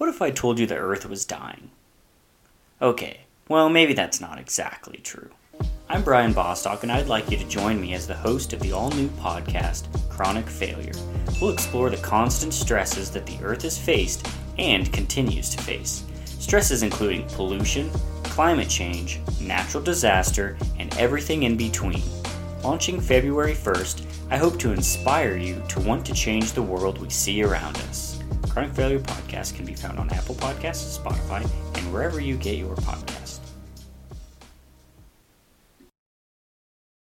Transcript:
What if I told you the Earth was dying? Okay, well, maybe that's not exactly true. I'm Brian Bostock, and I'd like you to join me as the host of the all new podcast, Chronic Failure. We'll explore the constant stresses that the Earth has faced and continues to face. Stresses including pollution, climate change, natural disaster, and everything in between. Launching February 1st, I hope to inspire you to want to change the world we see around us. Chronic Failure Podcast can be found on Apple Podcasts, Spotify, and wherever you get your podcasts.